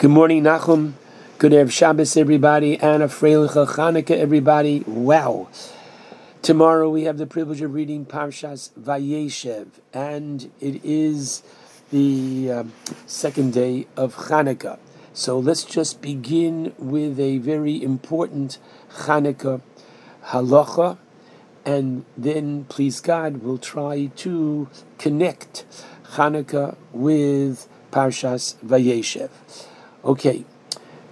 Good morning, Nachum. Good Erev Shabbos, everybody, and a Chanukah, everybody. Wow. Tomorrow we have the privilege of reading Parshas Vayeshev, and it is the um, second day of Chanukah. So let's just begin with a very important Chanukah halacha, and then, please God, we'll try to connect Chanukah with Parshas Vayeshev. Okay,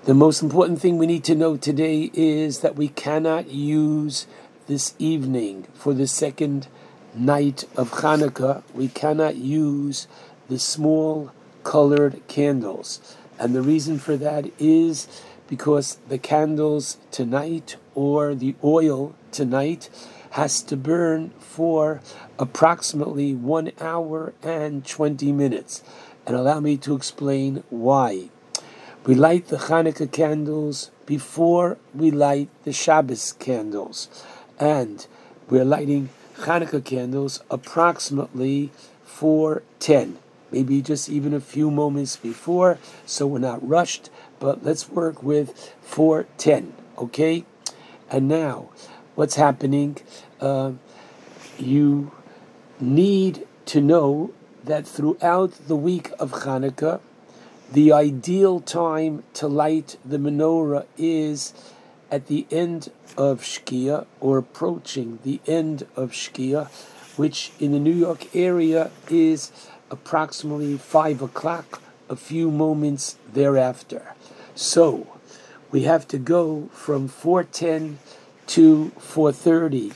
the most important thing we need to know today is that we cannot use this evening for the second night of Hanukkah. We cannot use the small colored candles. And the reason for that is because the candles tonight or the oil tonight has to burn for approximately one hour and 20 minutes. And allow me to explain why. We light the Hanukkah candles before we light the Shabbos candles. And we're lighting Hanukkah candles approximately 410, maybe just even a few moments before, so we're not rushed, but let's work with 410, okay? And now, what's happening? Uh, you need to know that throughout the week of Hanukkah, the ideal time to light the menorah is at the end of Shkia or approaching the end of Shkia, which in the New York area is approximately 5 o'clock, a few moments thereafter. So we have to go from 410 to 430,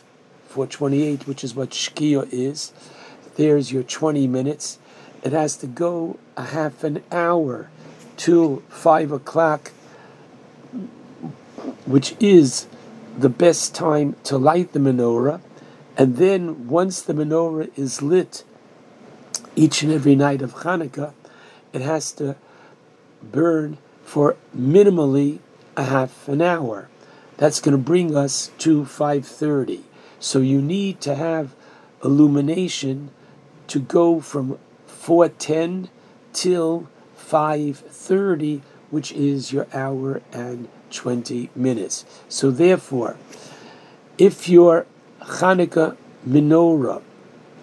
428, which is what Shkia is. There's your 20 minutes it has to go a half an hour till five o'clock, which is the best time to light the menorah. And then once the menorah is lit each and every night of Hanukkah, it has to burn for minimally a half an hour. That's going to bring us to 5:30. So you need to have illumination to go from 410 till 5.30, which is your hour and 20 minutes. So therefore, if your Hanukkah menorah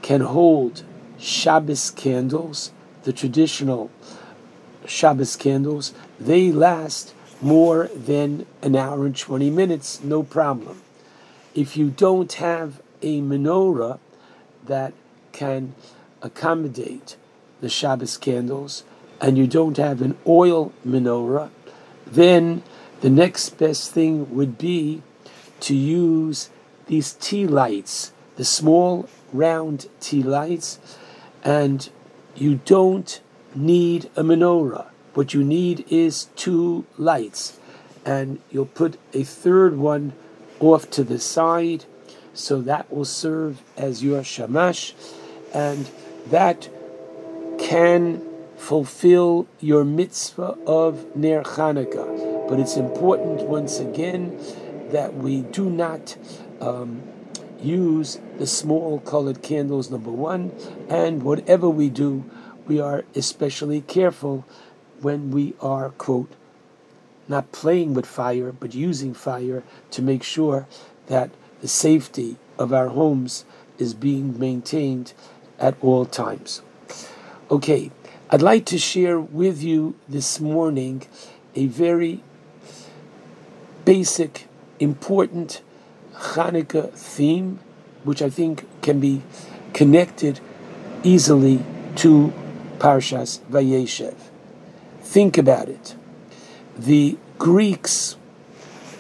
can hold Shabbos candles, the traditional Shabbos candles, they last more than an hour and 20 minutes, no problem. If you don't have a menorah that can accommodate the Shabbos candles and you don't have an oil menorah, then the next best thing would be to use these tea lights, the small round tea lights, and you don't need a menorah. What you need is two lights, and you'll put a third one off to the side, so that will serve as your shamash, and that can fulfill your mitzvah of Ner Chanukah. But it's important, once again, that we do not um, use the small colored candles, number one, and whatever we do, we are especially careful when we are, quote, not playing with fire, but using fire to make sure that the safety of our homes is being maintained at all times. Okay, I'd like to share with you this morning a very basic, important Hanukkah theme, which I think can be connected easily to Parshas Vayeshev. Think about it. The Greeks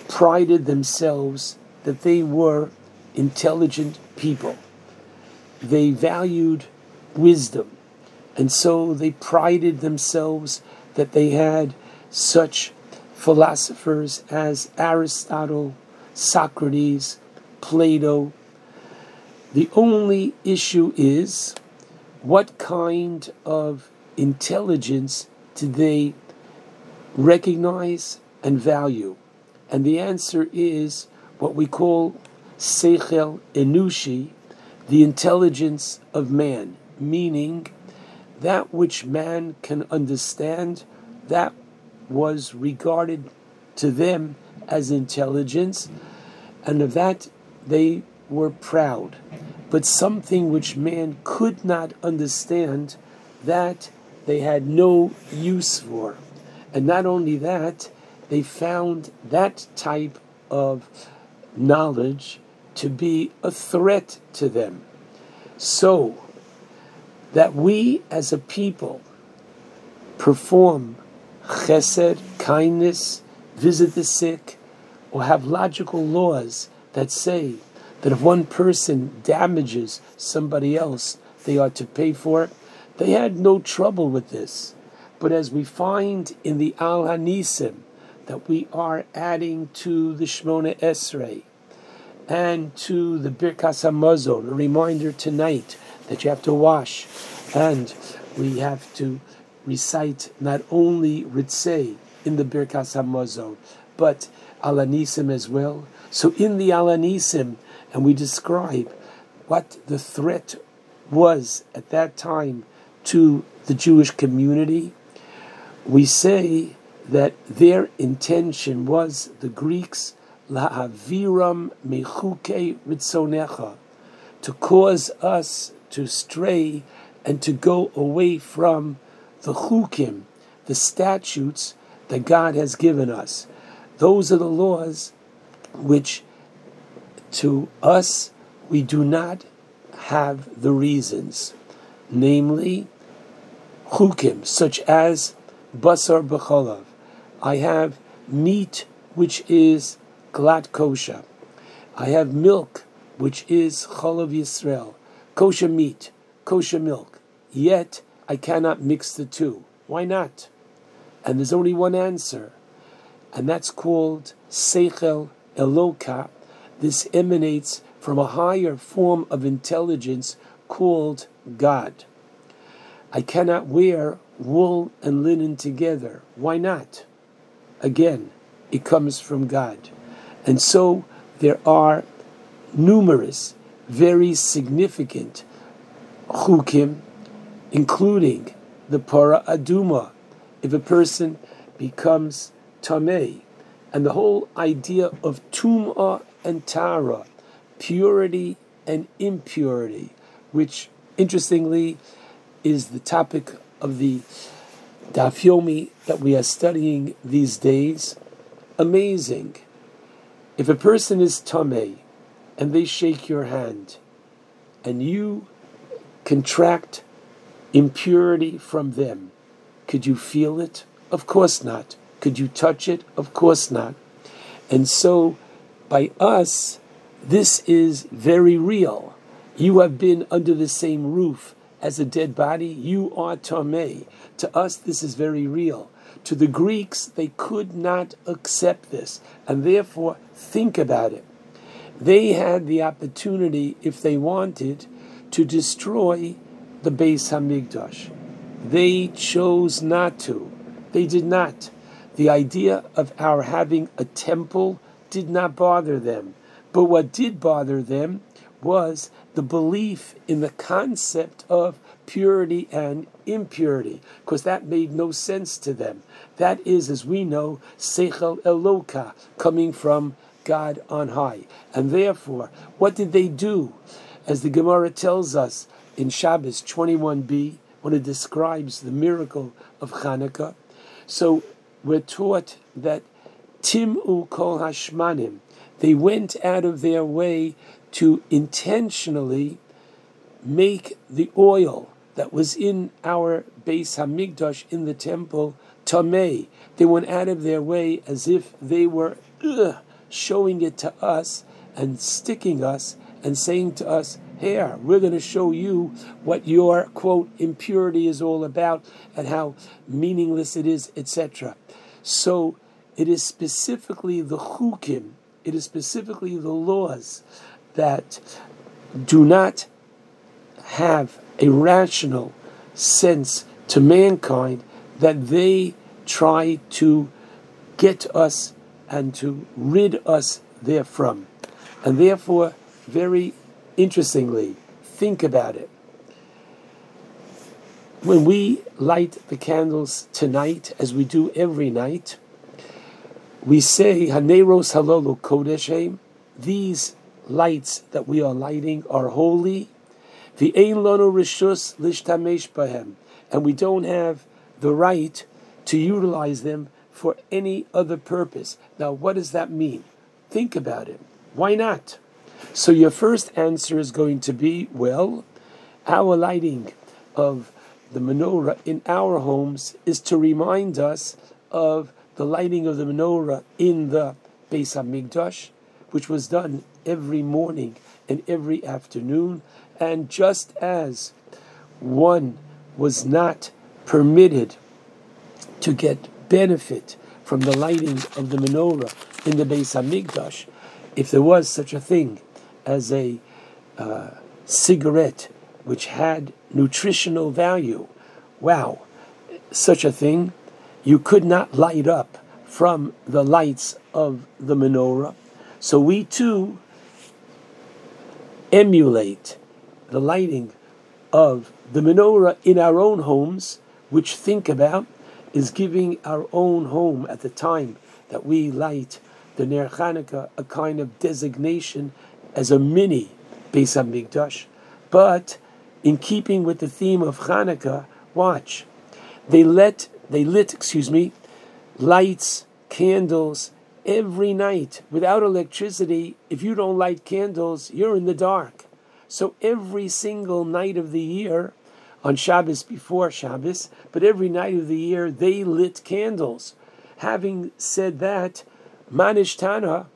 prided themselves that they were intelligent people. They valued wisdom and so they prided themselves that they had such philosophers as Aristotle, Socrates, Plato. The only issue is what kind of intelligence do they recognize and value? And the answer is what we call Seichel Enushi, the intelligence of man, meaning that which man can understand, that was regarded to them as intelligence, and of that they were proud. But something which man could not understand, that they had no use for. And not only that, they found that type of knowledge to be a threat to them. So that we as a people perform chesed, kindness, visit the sick, or have logical laws that say that if one person damages somebody else, they ought to pay for it. They had no trouble with this. But as we find in the Al Hanisim, that we are adding to the Shmona Esrei and to the Birkas Hamazon, a reminder tonight that you have to wash, and we have to recite not only Ritzei in the Birkas Hamazon, but Al Hanisim as well. So in the Al Hanisim, and we describe what the threat was at that time to the Jewish community, we say that their intention was the Greeks la'aviram mechuke ritzonecha, to cause us to stray and to go away from the chukim, the statutes that God has given us. Those are the laws which to us we do not have the reasons, namely chukim, such as basar b'cholav. I have meat which is glatt kosher. I have milk which is cholav Yisrael, kosher meat, kosher milk. Yet I cannot mix the two. Why not? And there's only one answer, and that's called seichel eloka. This emanates from a higher form of intelligence called God. I cannot wear wool and linen together. Why not? Again, it comes from God. And so there are numerous, very significant chukim, including the para aduma. If a person becomes tamei, and the whole idea of tum'ah and tahara, purity and impurity, which interestingly is the topic of the dafyomi that we are studying these days. Amazing. If a person is tamei and they shake your hand and you contract impurity from them, could you feel it? Of course not. Could you touch it? Of course not. And so, by us, this is very real. You have been under the same roof as a dead body. You are Tomei. To us, this is very real. To the Greeks, they could not accept this, and therefore, think about it. They had the opportunity, if they wanted, to destroy the Beis Hamikdash. They chose not to. They did not. The idea of our having a temple did not bother them. But what did bother them was the belief in the concept of purity and impurity, because that made no sense to them. That is, as we know, Seichel Eloka, coming from God on high. And therefore, what did they do? As the Gemara tells us in Shabbos 21b, when it describes the miracle of Hanukkah, so we're taught that Timu Kol Hashmanim, they went out of their way to intentionally make the oil that was in our Beis Hamikdash in the temple tamei. They went out of their way as if they were ugh, showing it to us and sticking us and saying to us, here, we're going to show you what your quote impurity is all about and how meaningless it is, etc. So it is specifically the chukim, it is specifically the laws that do not have a rational sense to mankind that they try to get us and to rid us therefrom. And therefore, very interestingly, think about it. when we light the candles tonight, as we do every night, we say Haneros Halolu Kodeshem. These lights that we are lighting are holy. And we don't have the right to utilize them for any other purpose. Now, what does that mean? Think about it. Why not? So, your first answer is going to be well, our lighting of the menorah in our homes is to remind us of the lighting of the menorah in the Beis Hamikdash, which was done every morning and every afternoon. And just as one was not permitted to get benefit from the lighting of the menorah in the Beis Hamikdash, if there was such a thing as a uh, cigarette which had nutritional value. Wow, such a thing you could not light up from the lights of the menorah. So we too emulate the lighting of the menorah in our own homes, which think about is giving our own home at the time that we light the Ner Chanukah a kind of designation as a mini Beis Hamikdash, but in keeping with the theme of Hanukkah, watch. They let they lit, excuse me, lights, candles every night without electricity. If you don't light candles, you're in the dark. So every single night of the year, on Shabbos before Shabbos, but every night of the year they lit candles. Having said that, Ma Nishtana,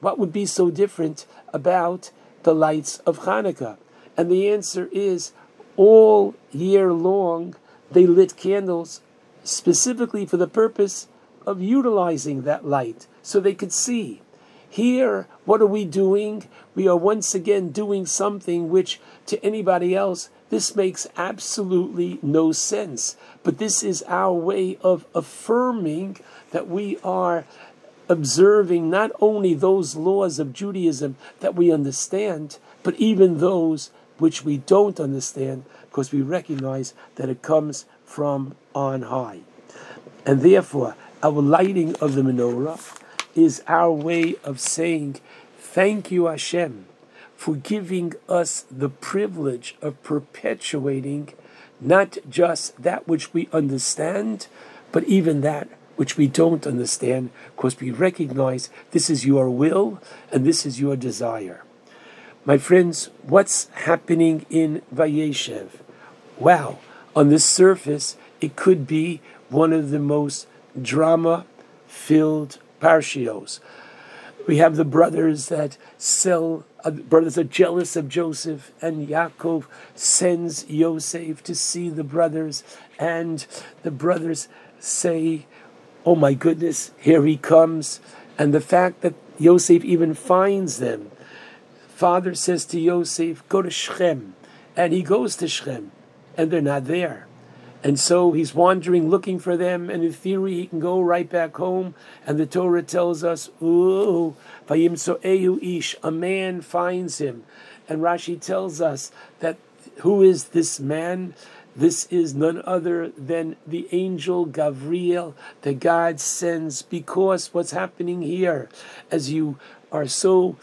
what would be so different about the lights of Hanukkah? And the answer is all year long they lit candles specifically for the purpose of utilizing that light so they could see. Here, what are we doing? We are once again doing something which to anybody else, this makes absolutely no sense. But this is our way of affirming that we are observing not only those laws of Judaism that we understand, but even those which we don't understand because we recognize that it comes from on high. And therefore, our lighting of the menorah is our way of saying, Thank you, Hashem, for giving us the privilege of perpetuating not just that which we understand, but even that which we don't understand, because we recognize this is your will and this is your desire. My friends, what's happening in Vayeshev? Wow, on the surface, it could be one of the most drama filled parshios. We have the brothers that sell, Uh, brothers are jealous of Joseph, and Yaakov sends Yosef to see the brothers, and the brothers say, Oh my goodness, here he comes. And the fact that Yosef even finds them father says to Yosef, Go to Shechem. And he goes to Shechem, and they're not there. And so he's wandering looking for them, and in theory, he can go right back home. And the Torah tells us, Ooh, ish, a man finds him. And Rashi tells us that who is this man? This is none other than the angel Gabriel that God sends because what's happening here, as you are so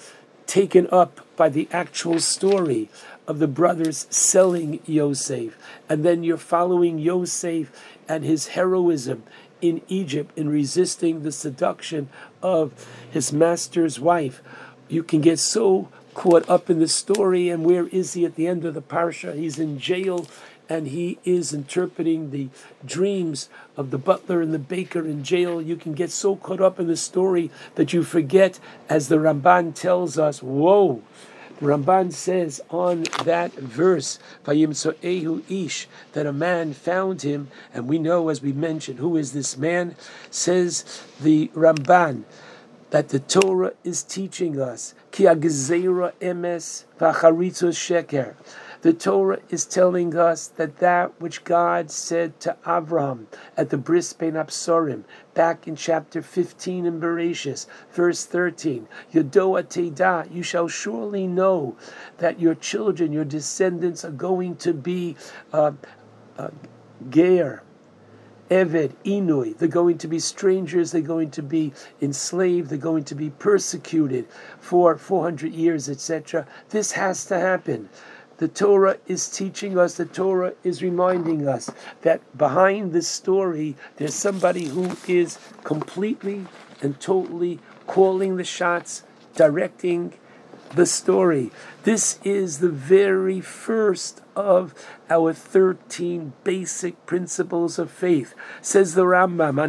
taken up by the actual story of the brothers selling Yosef, and then you're following Yosef and his heroism in Egypt in resisting the seduction of his master's wife. You can get so caught up in the story, and where is he at the end of the parsha? He's in jail and he is interpreting the dreams of the butler and the baker in jail. You can get so caught up in the story that you forget, as the Ramban tells us, whoa. Ramban says on that verse, Ehu Ish, that a man found him, and we know, as we mentioned, who is this man, says the Ramban, that the Torah is teaching us, Ki emes v'charitzos sheker, the Torah is telling us that that which God said to Abraham at the Bris Bein Absorim, back in chapter 15 in Bereshis, verse 13, Yodoa Teda, you shall surely know that your children, your descendants are going to be uh, uh, ger, Eved, Inui, they're going to be strangers, they're going to be enslaved, they're going to be persecuted for 400 years, etc. This has to happen. The Torah is teaching us, the Torah is reminding us that behind this story, there's somebody who is completely and totally calling the shots, directing the story. This is the very first of our 13 basic principles of faith. Says the Rambam,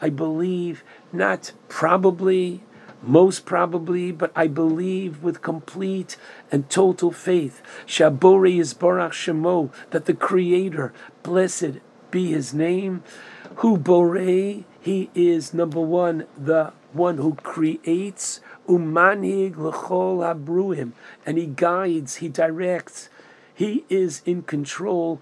I believe not probably, most probably, but I believe with complete and total faith. Shabori is Barak Shemo, that the Creator, blessed be His name, who Borei, He is number one, the one who creates umanhig l'chol habruim, and he guides, he directs, he is in control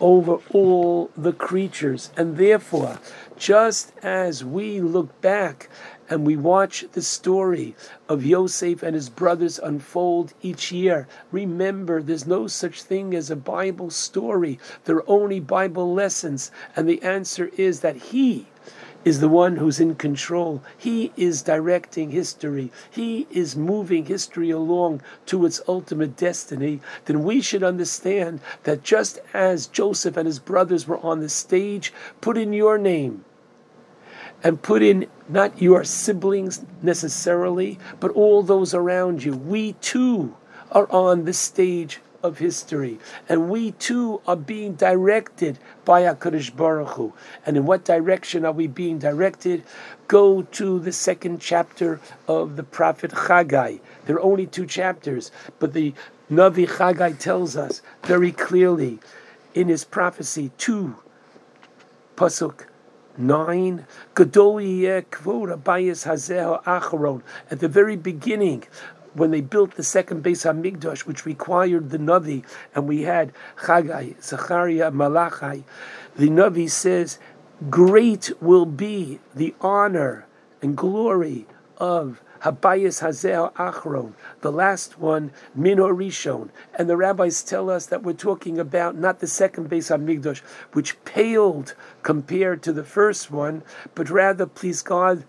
over all the creatures, and therefore, just as we look back and we watch the story of Yosef and his brothers unfold each year. Remember, there's no such thing as a Bible story. There are only Bible lessons. And the answer is that He is the one who's in control. He is directing history. He is moving history along to its ultimate destiny. Then we should understand that just as Joseph and his brothers were on the stage, put in your name and put in not your siblings necessarily, but all those around you. We too are on the stage of history. And we too are being directed by HaKadosh Baruch Hu. And in what direction are we being directed? Go to the second chapter of the prophet Chagai. There are only two chapters, but the Navi Chagai tells us very clearly in his prophecy, two pasuk 9 At the very beginning when they built the second Beis Hamikdash, which required the Navi, and we had Chagai, Zachariah, Malachai, the Navi says, Great will be the honor and glory of Habayis Hazeh Achron, the last one, Minor Rishon. And the rabbis tell us that we're talking about not the second Beis Hamikdash, which paled compared to the first one, but rather, please God,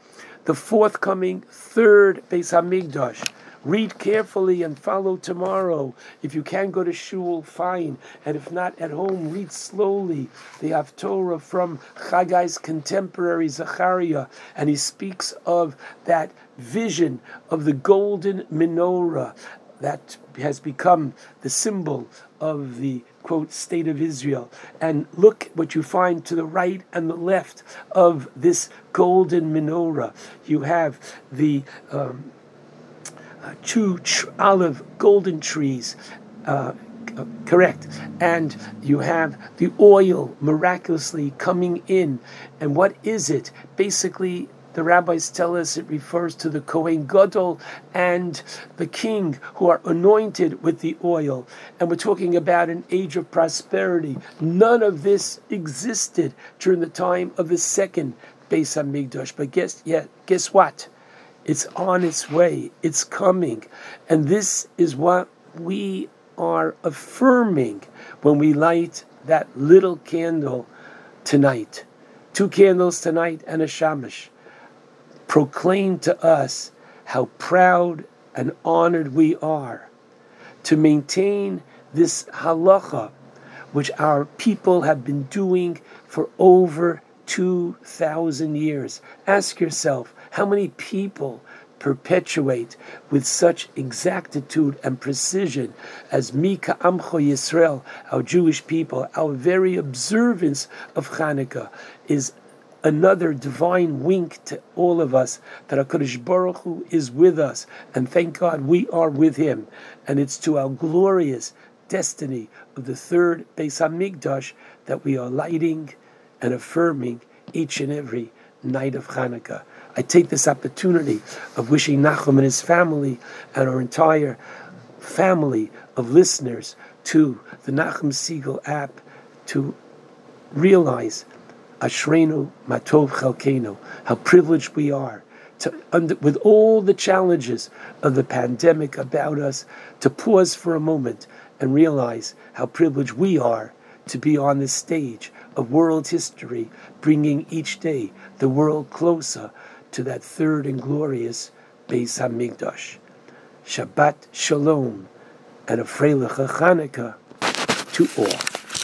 the forthcoming third Beis Hamikdash Read carefully and follow tomorrow. If you can go to shul, fine. And if not at home, read slowly the Haftorah from Chagai's contemporary Zachariah. And he speaks of that vision of the golden menorah that has become the symbol of the quote state of Israel. And look what you find to the right and the left of this golden menorah. You have the um, two tr- olive golden trees. Uh, correct. And you have the oil miraculously coming in. And what is it? Basically, the rabbis tell us it refers to the Kohen Gadol and the king who are anointed with the oil. And we're talking about an age of prosperity. None of this existed during the time of the second Beis Hamikdash. But guess, yeah, guess what? It's on its way. It's coming. And this is what we are affirming when we light that little candle tonight. Two candles tonight and a shamash. Proclaim to us how proud and honored we are to maintain this halacha, which our people have been doing for over 2,000 years. Ask yourself, how many people perpetuate with such exactitude and precision as Mi K'amcho Yisrael, our Jewish people, our very observance of Hanukkah is another divine wink to all of us that HaKadosh Baruch Hu is with us, and thank God we are with Him. And it's to our glorious destiny of the third Beis Hamikdash that we are lighting and affirming each and every night of Hanukkah. I take this opportunity of wishing Nachum and his family and our entire family of listeners to the Nachum Segal app to realize Ashrenu Matov Chalkenu, how privileged we are to, under, with all the challenges of the pandemic about us, to pause for a moment and realize how privileged we are to be on the stage of world history, bringing each day the world closer to that third and glorious Beis Hamikdash. Shabbat Shalom and a Freilich Chanukah to all.